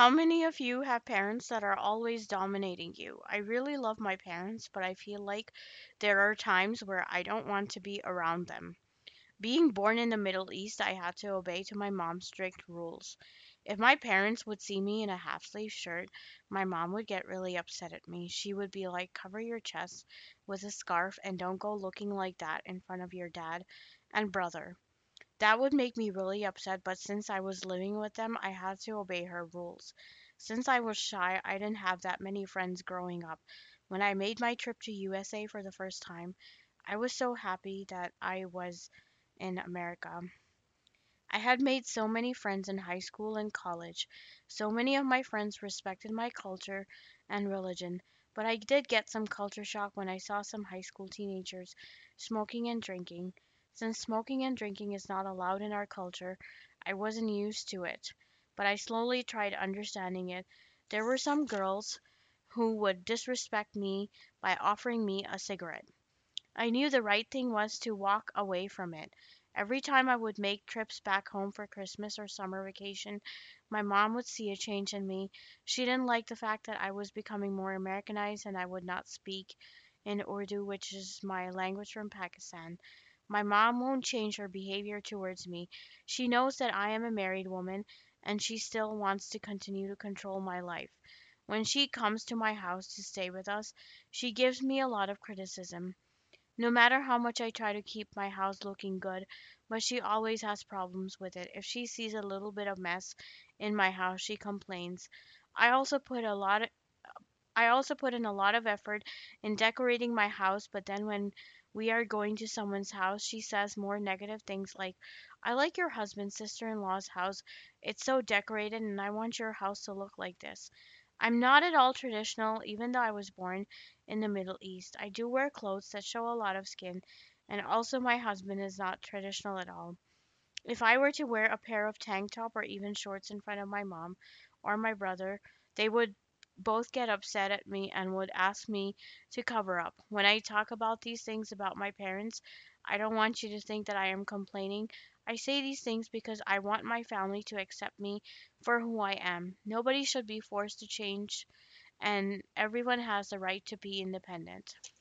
How many of you have parents that are always dominating you? I really love my parents, but I feel like there are times where I don't want to be around them. Being born in the Middle East, I had to obey to my mom's strict rules. If my parents would see me in a half sleeve shirt, my mom would get really upset at me. She would be like, "Cover your chest with a scarf and don't go looking like that in front of your dad and brother." That would make me really upset, but since I was living with them, I had to obey her rules. Since I was shy, I didn't have that many friends growing up. When I made my trip to USA for the first time, I was so happy that I was in America. I had made so many friends in high school and college. So many of my friends respected my culture and religion, but I did get some culture shock when I saw some high school teenagers smoking and drinking. Since smoking and drinking is not allowed in our culture, I wasn't used to it, but I slowly tried understanding it. There were some girls who would disrespect me by offering me a cigarette. I knew the right thing was to walk away from it. Every time I would make trips back home for Christmas or summer vacation, my mom would see a change in me. She didn't like the fact that I was becoming more Americanized and I would not speak in Urdu, which is my language from Pakistan. My mom won't change her behavior towards me. She knows that I am a married woman and she still wants to continue to control my life. When she comes to my house to stay with us, she gives me a lot of criticism. No matter how much I try to keep my house looking good, but she always has problems with it. If she sees a little bit of mess in my house, she complains. I also put a lot of, I also put in a lot of effort in decorating my house, but then when we are going to someone's house, she says more negative things like, I like your husband's sister-in-law's house. It's so decorated and I want your house to look like this. I'm not at all traditional, even though I was born in the Middle East. I do wear clothes that show a lot of skin, and also my husband is not traditional at all. If I were to wear a pair of tank top or even shorts in front of my mom or my brother, they would both get upset at me and would ask me to cover up. When I talk about these things about my parents, I don't want you to think that I am complaining. I say these things because I want my family to accept me for who I am. Nobody should be forced to change, and everyone has the right to be independent.